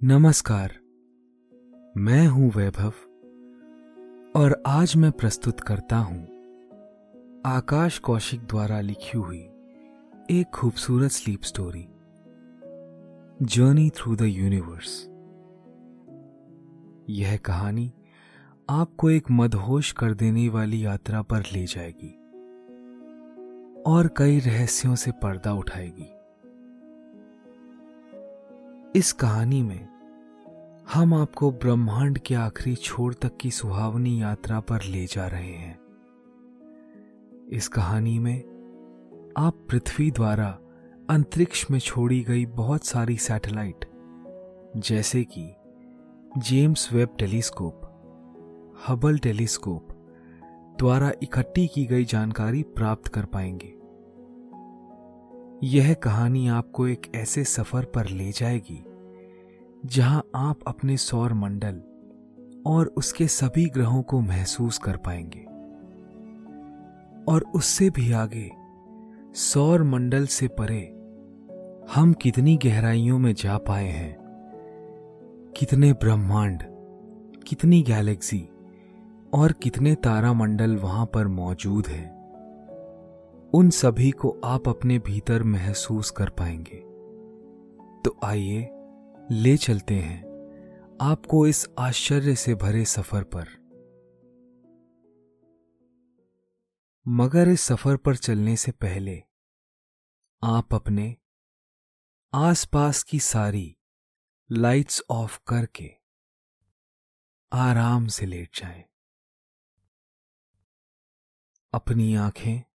नमस्कार। मैं हूँ वैभव, और आज मैं प्रस्तुत करता हूँ आकाश कौशिक द्वारा लिखी हुई एक खूबसूरत sleep story journey through the universe यह कहानी आपको एक मदहोश कर देने वाली यात्रा पर ले जाएगी, और कई रहस्यों से पर्दा उठाएगी। इस कहानी में हम आपको ब्रह्मांड के आखिरी छोर तक की सुहावनी यात्रा पर ले जा रहे हैं। इस कहानी में आप पृथ्वी द्वारा अंतरिक्ष में छोड़ी गई बहुत सारी सैटेलाइट, जैसे कि James Webb telescope, Hubble telescope, द्वारा इकट्ठी की गई जानकारी प्राप्त कर पाएँगे। यह कहानी आपको एक ऐसे सफ़र पर ले जाएगी, जहाँ आप अपने सौर मंडल और उसके सभी ग्रहों को महसूस कर पाएँगे। और उससे भी आगे, सौर मंडल से परे, हम कितनी गहराइयों में जा पाए हैं, कितने ब्रह्मांड, कितनी गैलेक्सी और कितने तारामंडल वहाँ पर मौजूद हैं। उन सभी को आप अपने भीतर महसूस कर पाएँगे तो आइए, ले चलते हैं आपको इस आश्चर्य से भरे सफ़र पर मगर इस सफ़र पर चलने से पहले, आप अपने आसपास की सारी लाइट्स ऑफ़ करके आराम से लेट जाएँ। अपनी आँखें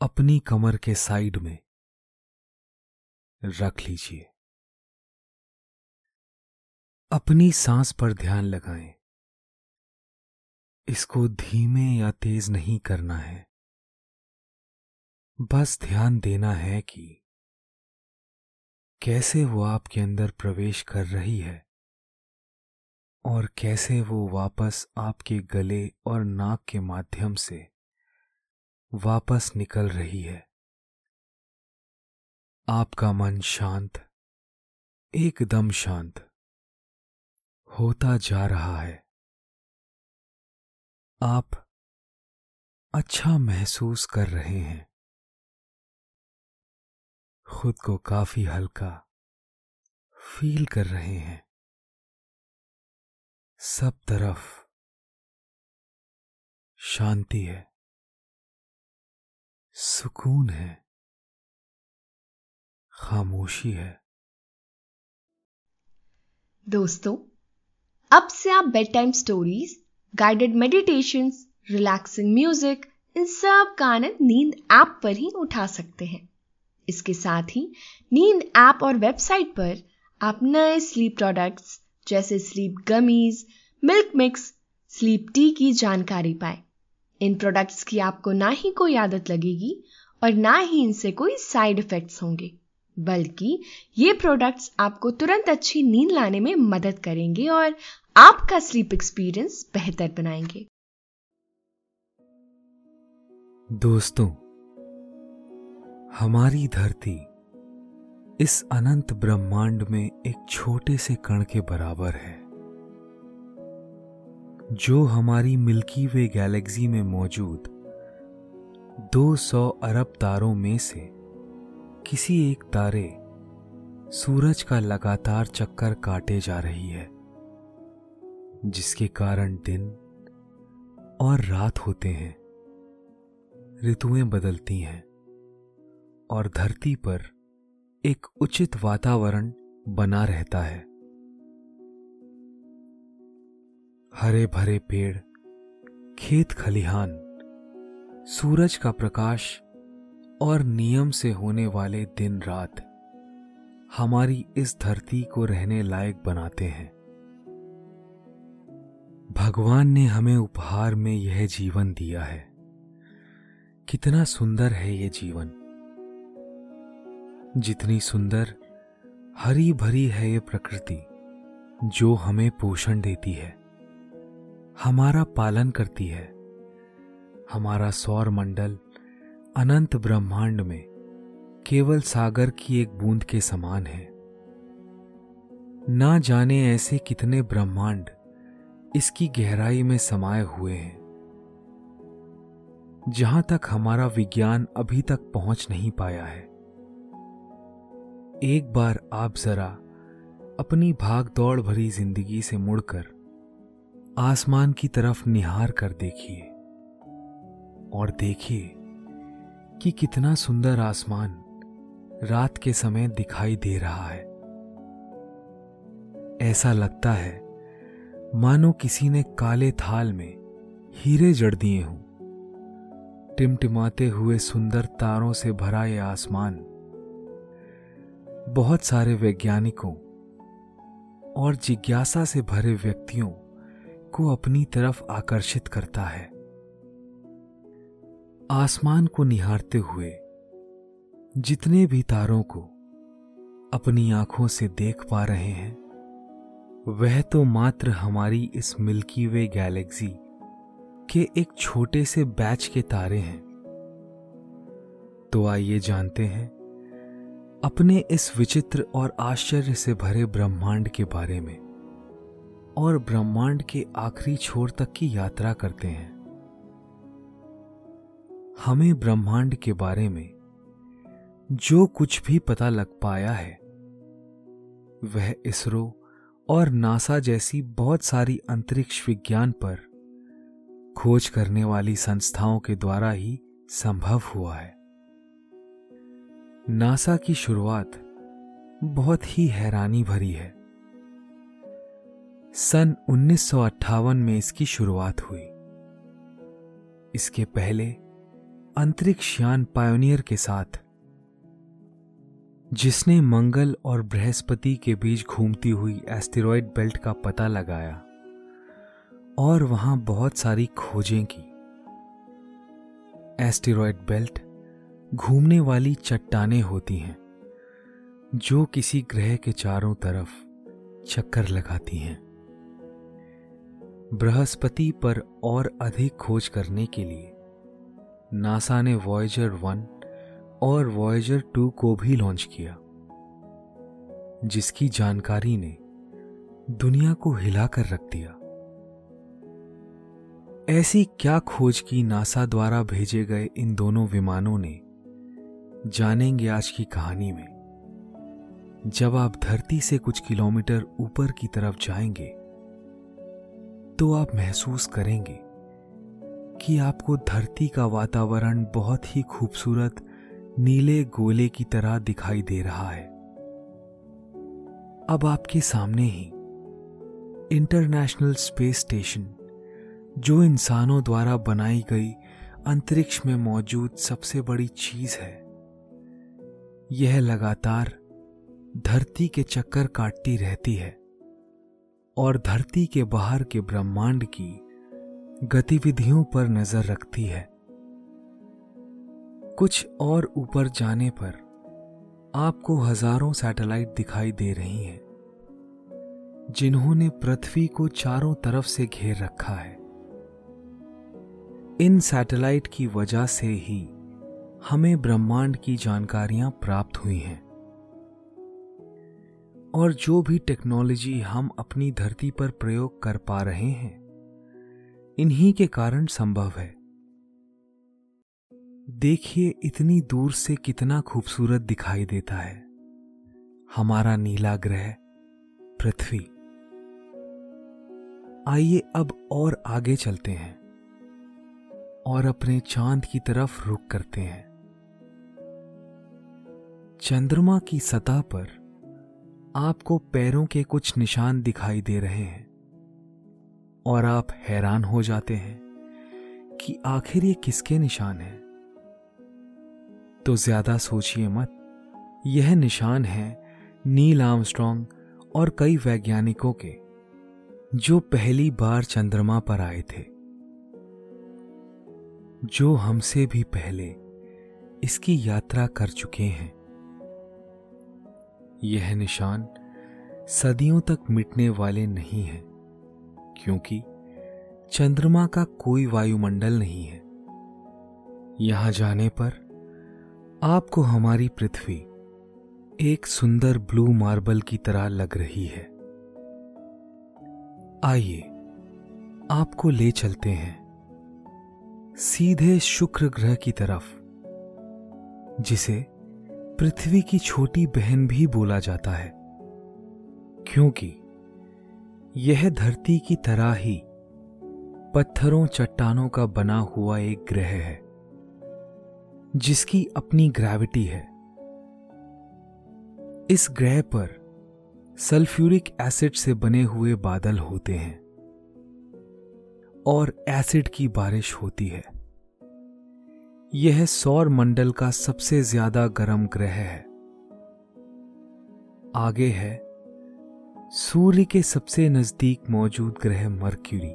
अपनी कमर के साइड में रख लीजिए। अपनी सांस पर ध्यान लगाएँ। इसको धीमे या तेज नहीं करना है। बस ध्यान देना है कि कैसे वो आपके अंदर प्रवेश कर रही है और कैसे वो वापस आपके गले और नाक के माध्यम से वापस निकल रही है। आपका मन शांत, एकदम शांत होता जा रहा है। आप अच्छा महसूस कर रहे हैं। खुद को काफ़ी हल्का फील कर रहे हैं। सब तरफ़ शांति है। सुकून है। खामोशी है। दोस्तों, अब से आप bedtime stories guided meditation relaxing music इन सब का आनंद नींद ऐप पर ही उठा सकते हैं। इसके साथ ही नींद ऐप और वेबसाइट पर आप नए स्लीप प्रोडक्ट्स जैसे sleep gummies milk mix sleep tea की जानकारी पाएँ। इन प्रोडक्ट्स की आपको ना ही कोई आदत लगेगी और ना ही इनसे कोई साइड इफेक्ट्स होंगे, बल्कि ये प्रोडक्ट्स आपको तुरंत अच्छी नींद लाने में मदद करेंगे और आपका स्लीप एक्सपीरियंस बेहतर बनाएँगे। दोस्तों, हमारी धरती इस अनंत ब्रह्मांड में एक छोटे से कण के बराबर है। जो हमारी मिल्की वे गैलेक्सी में मौजूद 200 अरब तारों में से किसी एक तारे सूरज का लगातार चक्कर काटे जा रही है, जिसके कारण दिन और रात होते हैं, ऋतुएँ बदलती हैं और धरती पर एक उचित वातावरण बना रहता है। हरे भरे पेड़, खेत खलिहान, सूरज का प्रकाश और नियम से होने वाले दिन रात हमारी इस धरती को रहने लायक बनाते हैं। भगवान ने हमें उपहार में यह जीवन दिया है। कितना सुंदर है ये जीवन। जितनी सुंदर, हरी भरी है ये प्रकृति, जो हमें पोषण देती है। हमारा पालन करती है। हमारा सौर मंडल अनंत ब्रह्मांड में केवल सागर की एक बूंद के समान है। ना जाने ऐसे कितने ब्रह्मांड इसकी गहराई में समाये हुए हैं। जहाँ तक हमारा विज्ञान अभी तक पहुँच नहीं पाया है। एक बार आप जरा अपनी भाग दौड़ भरी ज़िंदगी से मुड़कर आसमान की तरफ़ निहार कर देखिए और देखिए कि कितना सुंदर आसमान रात के समय दिखाई दे रहा है। ऐसा लगता है, मानो किसी ने काले थाल में हीरे जड़ दिए हों। टिमटिमाते हुए सुंदर तारों से भरा यह आसमान। बहुत सारे वैज्ञानिकों और जिज्ञासा से भरे व्यक्तियों को अपनी तरफ़ आकर्षित करता है। आसमान को निहारते हुए, जितने भी तारों को अपनी आँखों से देख पा रहे हैं, वह तो मात्र हमारी इस मिल्की वे गैलेक्सी के एक छोटे से बैच के तारे हैं। तो आइए जानते हैं, अपने इस विचित्र और आश्चर्य से भरे ब्रह्मांड के बारे में। और ब्रह्मांड के आखिरी छोर तक की यात्रा करते हैं। हमें ब्रह्मांड के बारे में जो कुछ भी पता लग पाया है, वह इसरो और नासा जैसी बहुत सारी अंतरिक्ष विज्ञान पर खोज करने वाली संस्थाओं के द्वारा ही संभव हुआ है। नासा की शुरुआत बहुत ही हैरानी भरी है। सन 1958 में इसकी शुरुआत हुई। इसके पहले अंतरिक्ष यान पायोनियर के साथ, जिसने मंगल और बृहस्पति के बीच घूमती हुई एस्टेरॉयड बेल्ट का पता लगाया और वहाँ बहुत सारी खोजें की। एस्टेरॉयड बेल्ट घूमने वाली चट्टानें होती हैं, जो किसी ग्रह के चारों तरफ़ चक्कर लगाती हैं। बृहस्पति पर और अधिक खोज करने के लिए। नासा ने वॉयजर वन और वॉयजर टू को भी लॉन्च किया, जिसकी जानकारी ने दुनिया को हिलाकर रख दिया। ऐसी क्या खोज की नासा द्वारा भेजे गए इन दोनों विमानों ने, जानेंगे आज की कहानी में। जब आप धरती से कुछ किलोमीटर ऊपर की तरफ़ जाएँगे तो आप महसूस करेंगे कि आपको धरती का वातावरण बहुत ही खूबसूरत नीले गोले की तरह दिखाई दे रहा है। अब आपके सामने ही इंटरनेशनल स्पेस स्टेशन, जो इंसानों द्वारा बनाई गई अंतरिक्ष में मौजूद सबसे बड़ी चीज़ है, यह लगातार धरती के चक्कर काटती रहती है। और धरती के बाहर के ब्रह्मांड की गतिविधियों पर नज़र रखती है। कुछ और ऊपर जाने पर आपको हज़ारों सैटेलाइट दिखाई दे रही हैं, जिन्होंने पृथ्वी को चारों तरफ़ से घेर रखा है। इन सैटेलाइट की वजह से ही हमें ब्रह्मांड की जानकारियाँ प्राप्त हुई हैं। और जो भी टेक्नोलॉजी हम अपनी धरती पर प्रयोग कर पा रहे हैं, इन्हीं के कारण संभव है। देखिए, इतनी दूर से कितना खूबसूरत दिखाई देता है। हमारा नीला ग्रह, पृथ्वी। आइए अब और आगे चलते हैं और अपने चाँद की तरफ़ रुक करते हैं। चंद्रमा की सतह पर आपको पैरों के कुछ निशान दिखाई दे रहे हैं और आप हैरान हो जाते हैं कि आखिर ये किसके निशान हैं। तो ज़्यादा सोचिए मत, यह निशान है नील आर्मस्ट्रॉन्ग और कई वैज्ञानिकों के, जो पहली बार चंद्रमा पर आए थे। जो हमसे भी पहले इसकी यात्रा कर चुके हैं। यह निशान सदियों तक मिटने वाले नहीं हैं, क्योंकि चंद्रमा का कोई वायुमंडल नहीं है। यहाँ जाने पर आपको हमारी पृथ्वी एक सुंदर ब्लू मार्बल की तरह लग रही है। आइए, आपको ले चलते हैं सीधे शुक्र ग्रह की तरफ़, जिसे पृथ्वी की छोटी बहन भी बोला जाता है, क्योंकि यह धरती की तरह ही पत्थरों चट्टानों का बना हुआ एक ग्रह है, जिसकी अपनी ग्रेविटी है। इस ग्रह पर सल्फ्यूरिक एसिड से बने हुए बादल होते हैं, और एसिड की बारिश होती है। यह सौर मंडल का सबसे ज़्यादा गर्म ग्रह है। आगे है, सूर्य के सबसे नज़दीक मौजूद ग्रह मर्क्यूरी,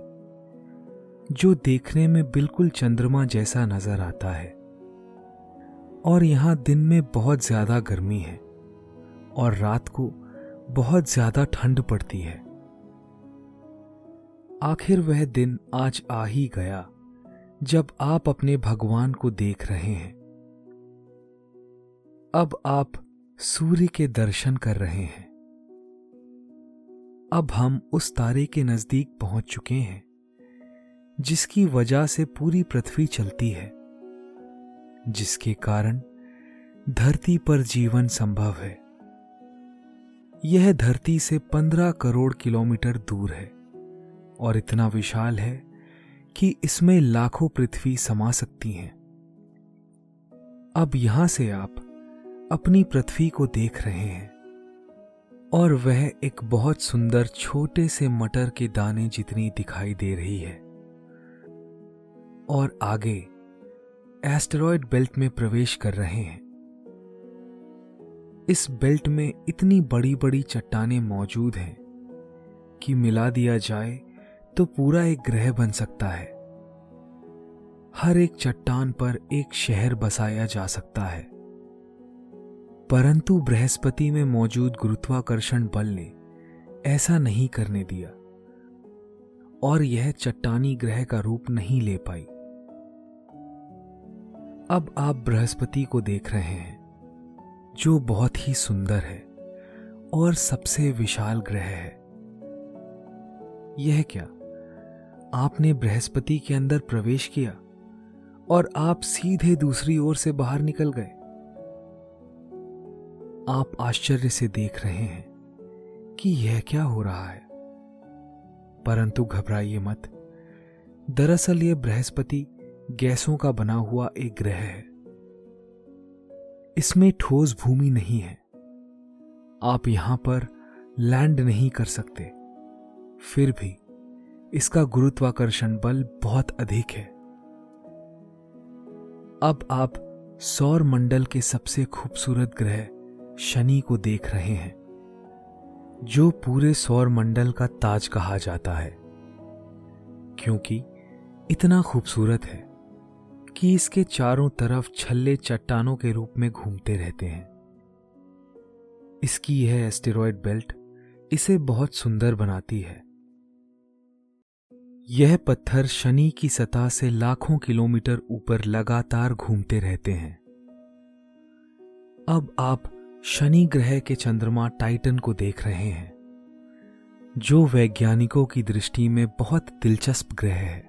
जो देखने में बिल्कुल चंद्रमा जैसा नज़र आता है। और यहाँ दिन में बहुत ज़्यादा गर्मी है, और रात को बहुत ज़्यादा ठंड पड़ती है। आखिर वह दिन आज आ ही गया। जब आप अपने भगवान को देख रहे हैं, अब आप सूर्य के दर्शन कर रहे हैं। अब हम उस तारे के नज़दीक पहुँच चुके हैं, जिसकी वजह से पूरी पृथ्वी चलती है, जिसके कारण धरती पर जीवन संभव है। यह धरती से पंद्रह करोड़ किलोमीटर दूर है और इतना विशाल है कि इसमें लाखों पृथ्वी समा सकती हैं। अब यहाँ से आप अपनी पृथ्वी को देख रहे हैं और वह एक बहुत सुंदर छोटे से मटर के दाने जितनी दिखाई दे रही है। और आगे एस्टेरॉयड बेल्ट में प्रवेश कर रहे हैं। इस बेल्ट में इतनी बड़ी बड़ी चट्टानें मौजूद हैं कि मिला दिया जाए तो पूरा एक ग्रह बन सकता है। हर एक चट्टान पर एक शहर बसाया जा सकता है। परंतु बृहस्पति में मौजूद गुरुत्वाकर्षण बल ने ऐसा नहीं करने दिया, और यह चट्टानी ग्रह का रूप नहीं ले पाई। अब आप बृहस्पति को देख रहे हैं, जो बहुत ही सुंदर है और सबसे विशाल ग्रह है। यह क्या? आपने बृहस्पति के अंदर प्रवेश किया और आप सीधे दूसरी ओर से बाहर निकल गए। आप आश्चर्य से देख रहे हैं कि यह क्या हो रहा है। परंतु घबराइए मत। दरअसल यह बृहस्पति गैसों का बना हुआ एक ग्रह है। इसमें ठोस भूमि नहीं है। आप यहाँ पर लैंड नहीं कर सकते। फिर भी इसका गुरुत्वाकर्षण बल बहुत अधिक है। अब आप सौर मंडल के सबसे खूबसूरत ग्रह शनि को देख रहे हैं, जो पूरे सौर मंडल का ताज कहा जाता है, क्योंकि इतना खूबसूरत है कि इसके चारों तरफ़ छल्ले चट्टानों के रूप में घूमते रहते हैं। इसकी यह एस्टेरॉयड बेल्ट इसे बहुत सुंदर बनाती है। यह पत्थर शनि की सतह से लाखों किलोमीटर ऊपर लगातार घूमते रहते हैं। अब आप शनि ग्रह के चंद्रमा टाइटन को देख रहे हैं, जो वैज्ञानिकों की दृष्टि में बहुत दिलचस्प ग्रह है।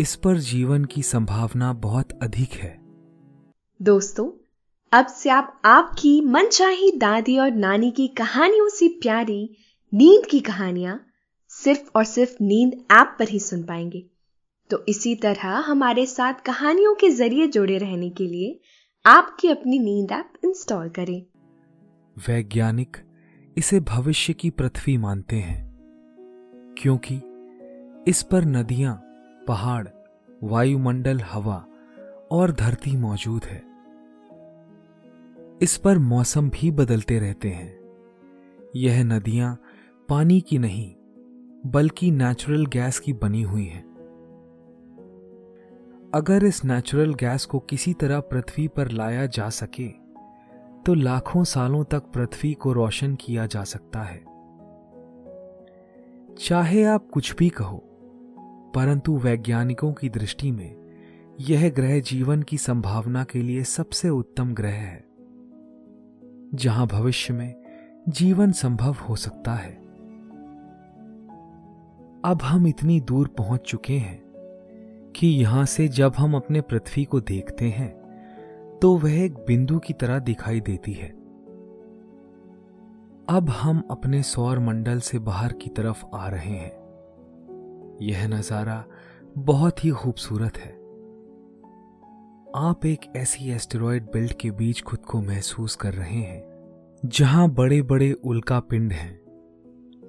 इस पर जीवन की संभावना बहुत अधिक है। दोस्तों, अब से आप आपकी मनचाही दादी और नानी की कहानियों से प्यारी, नींद की कहानियाँ सिर्फ़ और सिर्फ़ नींद ऐप पर ही सुन पाएँगे। तो इसी तरह हमारे साथ कहानियों के ज़रिए जुड़े रहने के लिए आपकी अपनी नींद ऐप इंस्टॉल करें। वैज्ञानिक इसे भविष्य की पृथ्वी मानते हैं, क्योंकि इस पर नदियाँ, पहाड़, वायुमंडल, हवा और धरती मौजूद है। इस पर मौसम भी बदलते रहते हैं। यह नदियाँ पानी की नहीं बल्कि नेचुरल गैस की बनी हुई है। अगर इस नेचुरल गैस को किसी तरह पृथ्वी पर लाया जा सके तो लाखों सालों तक पृथ्वी को रोशन किया जा सकता है। चाहे आप कुछ भी कहो, परंतु वैज्ञानिकों की दृष्टि में यह ग्रह जीवन की संभावना के लिए सबसे उत्तम ग्रह है, जहाँ भविष्य में जीवन संभव हो सकता है। अब हम इतनी दूर पहुँच चुके हैं कि यहाँ से जब हम अपने पृथ्वी को देखते हैं तो वह एक बिंदु की तरह दिखाई देती है। अब हम अपने सौर मंडल से बाहर की तरफ़ आ रहे हैं। यह नज़ारा बहुत ही खूबसूरत है। आप एक ऐसी एस्टेरॉयड बेल्ट के बीच खुद को महसूस कर रहे हैं, जहाँ बड़े बड़े उल्का पिंड हैं,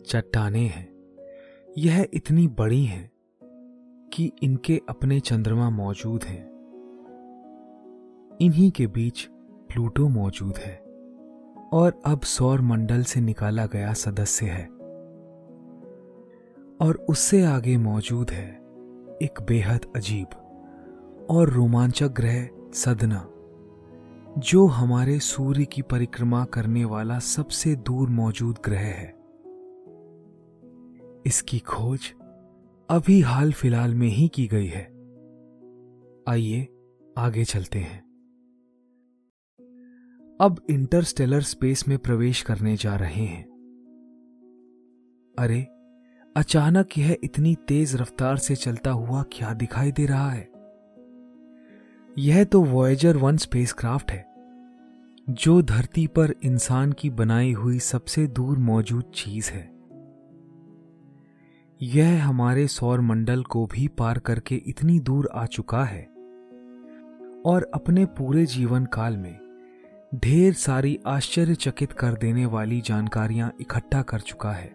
चट्टाने हैं। यह इतनी बड़ी हैं कि इनके अपने चंद्रमा मौजूद हैं। इन्हीं के बीच प्लूटो मौजूद है और अब सौर मंडल से निकाला गया सदस्य है और उससे आगे मौजूद है एक बेहद अजीब और रोमांचक ग्रह सदना, जो हमारे सूर्य की परिक्रमा करने वाला सबसे दूर मौजूद ग्रह है। इसकी खोज अभी हाल फ़िलहाल में ही की गई है। आइए, आगे चलते हैं। अब इंटरस्टेलर स्पेस में प्रवेश करने जा रहे हैं। अरे, अचानक यह इतनी तेज रफ्तार से चलता हुआ क्या दिखाई दे रहा है? यह तो वॉयजर वन स्पेसक्राफ्ट है, जो धरती पर इंसान की बनाई हुई सबसे दूर मौजूद चीज़ है। यह हमारे सौर मंडल को भी पार करके इतनी दूर आ चुका है। और अपने पूरे जीवन काल में ढेर सारी आश्चर्यचकित कर देने वाली जानकारियाँ इकट्ठा कर चुका है।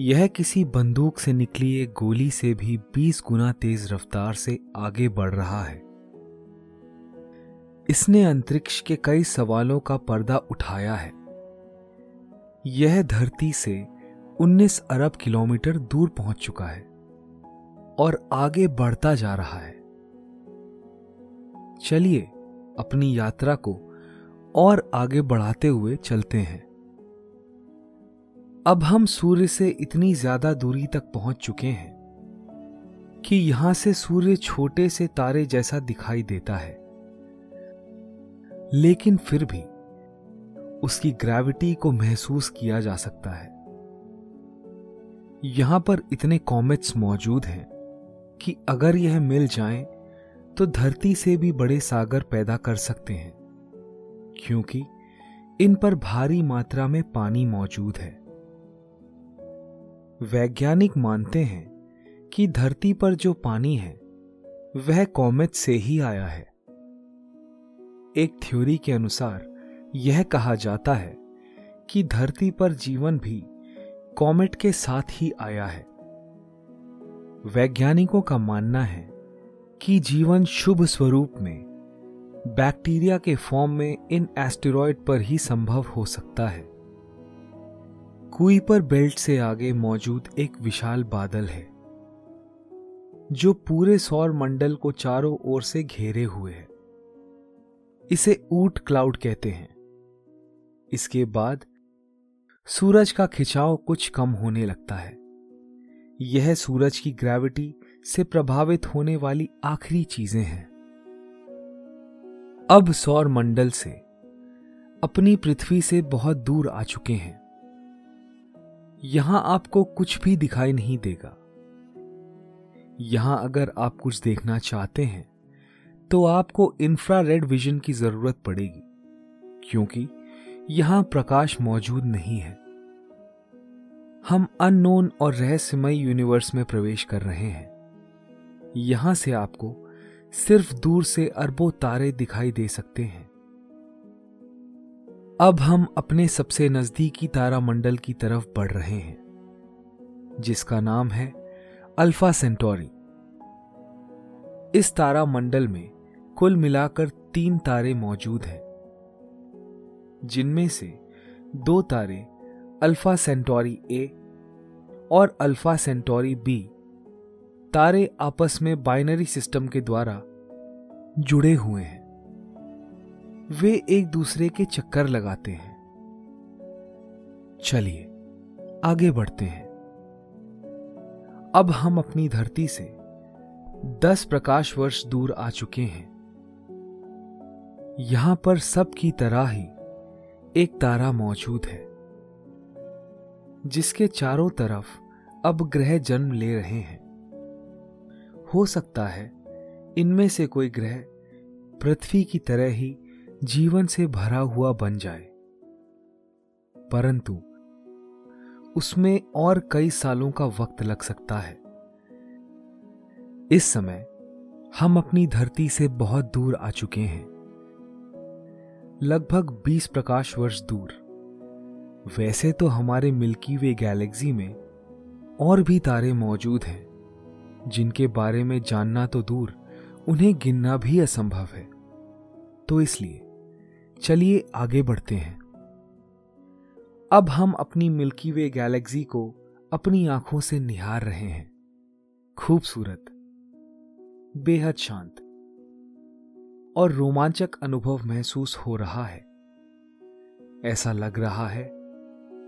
यह किसी बंदूक से निकली एक गोली से भी 20 गुना तेज रफ्तार से आगे बढ़ रहा है। इसने अंतरिक्ष के कई सवालों का पर्दा उठाया है। यह धरती से 19 अरब किलोमीटर दूर पहुँच चुका है और आगे बढ़ता जा रहा है। चलिए अपनी यात्रा को और आगे बढ़ाते हुए चलते हैं। अब हम सूर्य से इतनी ज़्यादा दूरी तक पहुँच चुके हैं कि यहाँ से सूर्य छोटे से तारे जैसा दिखाई देता है। लेकिन फिर भी उसकी ग्रेविटी को महसूस किया जा सकता है। यहाँ पर इतने कॉमेट्स मौजूद हैं कि अगर यह मिल जाएँ तो धरती से भी बड़े सागर पैदा कर सकते हैं, क्योंकि इन पर भारी मात्रा में पानी मौजूद है। वैज्ञानिक मानते हैं कि धरती पर जो पानी है, वह कॉमेट से ही आया है। एक थ्योरी के अनुसार यह कहा जाता है कि धरती पर जीवन भी कॉमेट के साथ ही आया है। वैज्ञानिकों का मानना है कि जीवन शुभ स्वरूप में बैक्टीरिया के फॉर्म में इन एस्टेरॉयड पर ही संभव हो सकता है। कुईपर बेल्ट से आगे मौजूद एक विशाल बादल है, जो पूरे सौर मंडल को चारों ओर से घेरे हुए है। इसे ऊट क्लाउड कहते हैं। इसके बाद सूरज का खिंचाव कुछ कम होने लगता है। यह सूरज की ग्रेविटी से प्रभावित होने वाली आखिरी चीज़ें हैं। अब सौर मंडल से अपनी पृथ्वी से बहुत दूर आ चुके हैं। यहाँ आपको कुछ भी दिखाई नहीं देगा। यहाँ अगर आप कुछ देखना चाहते हैं तो आपको इंफ्रारेड विजन की ज़रूरत पड़ेगी, क्योंकि यहाँ प्रकाश मौजूद नहीं है। हम अननोन और रहस्यमय यूनिवर्स में प्रवेश कर रहे हैं। यहाँ से आपको सिर्फ़ दूर से अरबों तारे दिखाई दे सकते हैं। अब हम अपने सबसे नजदीकी तारामंडल की तरफ़ बढ़ रहे हैं, जिसका नाम है अल्फ़ा सेंटोरी। इस तारामंडल में कुल मिलाकर तीन तारे मौजूद हैं। जिनमें से दो तारे अल्फ़ा सेंटोरी ए और अल्फ़ा सेंटोरी बी तारे आपस में बाइनरी सिस्टम के द्वारा जुड़े हुए हैं। वे एक दूसरे के चक्कर लगाते हैं। चलिए, आगे बढ़ते हैं। अब हम अपनी धरती से दस प्रकाश वर्ष दूर आ चुके हैं। यहाँ पर सबकी तरह ही एक तारा मौजूद है, जिसके चारों तरफ़ अब ग्रह जन्म ले रहे हैं। हो सकता है इनमें से कोई ग्रह पृथ्वी की तरह ही जीवन से भरा हुआ बन जाए। परंतु उसमें और कई सालों का वक्त लग सकता है। इस समय हम अपनी धरती से बहुत दूर आ चुके हैं। लगभग 20 प्रकाश वर्ष दूर। वैसे तो हमारे मिल्की वे गैलेक्सी में और भी तारे मौजूद हैं, जिनके बारे में जानना तो दूर, उन्हें गिनना भी असंभव है। तो इसलिए, चलिए आगे बढ़ते हैं। अब हम अपनी मिल्की वे गैलेक्सी को अपनी आँखों से निहार रहे हैं। खूबसूरत, बेहद शांत। और रोमांचक अनुभव महसूस हो रहा है। ऐसा लग रहा है,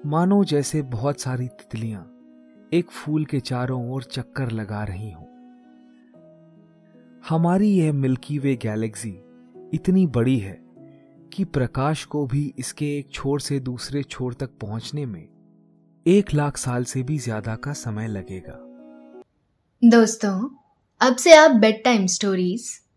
मानो जैसे बहुत सारी तितलियाँ एक फूल के चारों ओर चक्कर लगा रही हों। हमारी यह मिल्की वे गैलेक्सी इतनी बड़ी है कि प्रकाश को भी इसके एक छोर से दूसरे छोर तक पहुँचने में एक लाख साल से भी ज़्यादा का समय लगेगा। दोस्तों, अब से आप bedtime stories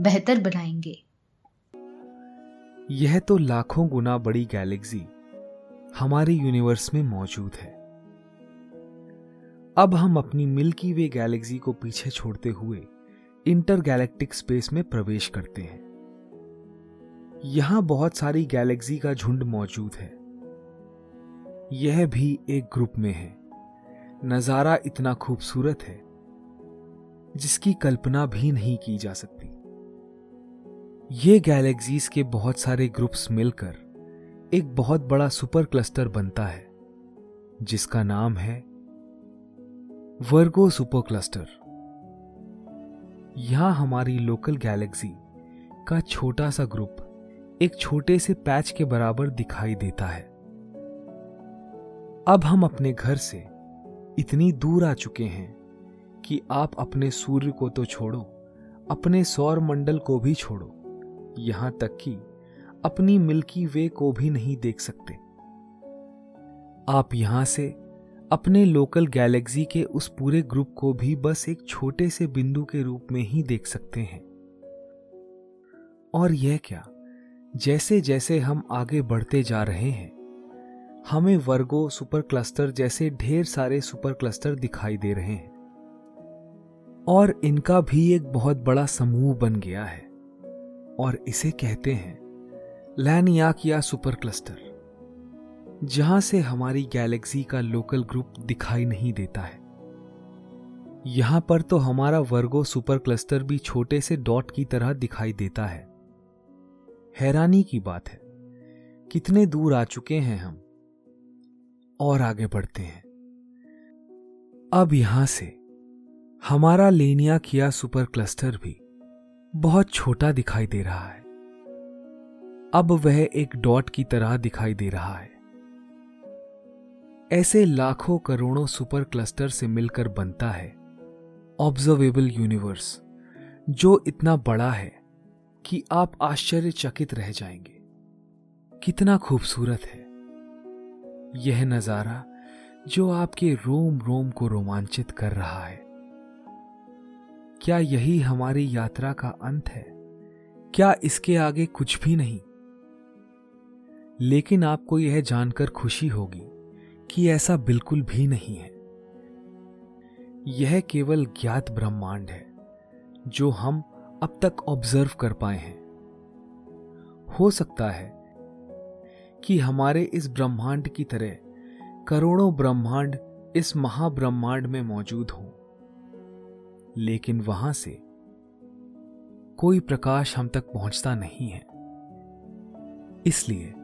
बेहतर बनाएँगे। यह तो लाखों गुना बड़ी गैलेक्सी हमारे यूनिवर्स में मौजूद है। अब हम अपनी मिल्की वे गैलेक्सी को पीछे छोड़ते हुए इंटर गैलेक्टिक स्पेस में प्रवेश करते हैं। यहाँ बहुत सारी गैलेक्सी का झुंड मौजूद है। यह भी एक ग्रुप में है। नज़ारा इतना खूबसूरत है जिसकी कल्पना भी नहीं की जा सकती। ये गैलेक्सीज के बहुत सारे ग्रुप्स मिलकर एक बहुत बड़ा सुपर क्लस्टर बनता है, जिसका नाम है वर्गो सुपर क्लस्टर। यहाँ हमारी लोकल गैलेक्सी का छोटा सा ग्रुप एक छोटे से पैच के बराबर दिखाई देता है। अब हम अपने घर से इतनी दूर आ चुके हैं कि आप अपने सूर्य को तो छोड़ो, अपने सौर मंडल को भी छोड़ो। यहाँ तक कि अपनी मिल्की वे को भी नहीं देख सकते। आप यहाँ से अपने लोकल गैलेक्सी के उस पूरे ग्रुप को भी बस एक छोटे से बिंदु के रूप में ही देख सकते हैं। और यह क्या? जैसे जैसे हम आगे बढ़ते जा रहे हैं, हमें वर्गो सुपर क्लस्टर जैसे ढेर सारे सुपर क्लस्टर दिखाई दे रहे हैं। और इनका भी एक बहुत बड़ा समूह बन गया है। और इसे कहते हैं लैनियाकिया सुपर क्लस्टर जहाँ से हमारी गैलेक्सी का लोकल ग्रुप दिखाई नहीं देता है। यहाँ पर तो हमारा वर्गो सुपर क्लस्टर भी छोटे से डॉट की तरह दिखाई देता है। हैरानी की बात है, कितने दूर आ चुके हैं हम। और आगे बढ़ते हैं। अब यहाँ से हमारा लेनिया किया सुपर क्लस्टर भी बहुत छोटा दिखाई दे रहा है। अब वह एक डॉट की तरह दिखाई दे रहा है। ऐसे लाखों करोड़ों सुपर क्लस्टर से मिलकर बनता है ऑब्जर्वेबल यूनिवर्स, जो इतना बड़ा है कि आप आश्चर्यचकित रह जाएँगे। कितना खूबसूरत है। यह नज़ारा जो आपके रोम रोम को रोमांचित कर रहा है। क्या यही हमारी यात्रा का अंत है? क्या इसके आगे कुछ भी नहीं? लेकिन आपको यह जानकर खुशी होगी कि ऐसा बिल्कुल भी नहीं है। यह केवल ज्ञात ब्रह्मांड है, जो हम अब तक ऑब्ज़र्व कर पाए हैं। हो सकता है कि हमारे इस ब्रह्मांड की तरह करोड़ों ब्रह्मांड इस महाब्रह्मांड में मौजूद हों। लेकिन वहाँ से कोई प्रकाश हम तक पहुँचता नहीं है। इसलिए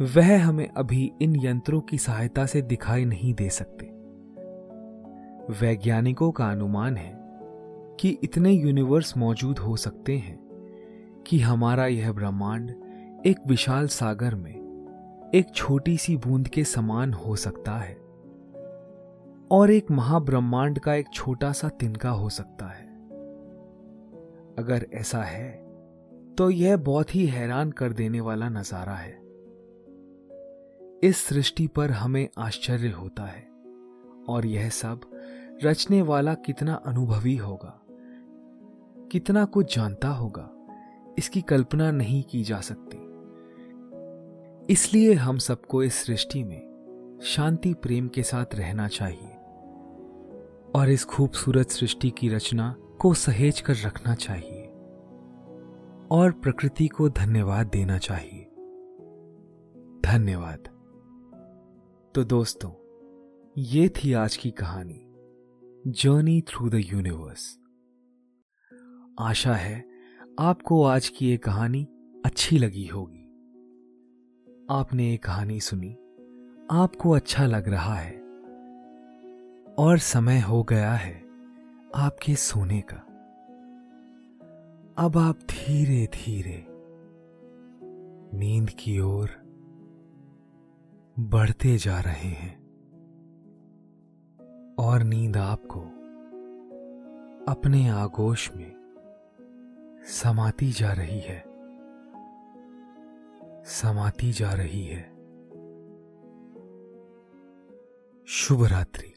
वह हमें अभी इन यंत्रों की सहायता से दिखाई नहीं दे सकते। वैज्ञानिकों का अनुमान है कि इतने यूनिवर्स मौजूद हो सकते हैं कि हमारा यह ब्रह्मांड एक विशाल सागर में एक छोटी सी बूंद के समान हो सकता है। और एक महाब्रह्मांड का एक छोटा सा तिनका हो सकता है। अगर ऐसा है तो यह बहुत ही हैरान कर देने वाला नज़ारा है। इस सृष्टि पर हमें आश्चर्य होता है, और यह सब रचने वाला कितना अनुभवी होगा, कितना कुछ जानता होगा, इसकी कल्पना नहीं की जा सकती। इसलिए हम सबको इस सृष्टि में शांति प्रेम के साथ रहना चाहिए। और इस खूबसूरत सृष्टि की रचना को सहेज कर रखना चाहिए और प्रकृति को धन्यवाद देना चाहिए। धन्यवाद। तो दोस्तों, ये थी आज की कहानी जर्नी थ्रू द यूनिवर्स आशा है आपको आज की ये कहानी अच्छी लगी होगी। आपने ये कहानी सुनी, आपको अच्छा लग रहा है और समय हो गया है आपके सोने का। अब आप धीरे धीरे नींद की ओर बढ़ते जा रहे हैं और नींद आपको अपने आगोश में समाती जा रही है। समाती जा रही है। शुभ रात्रि।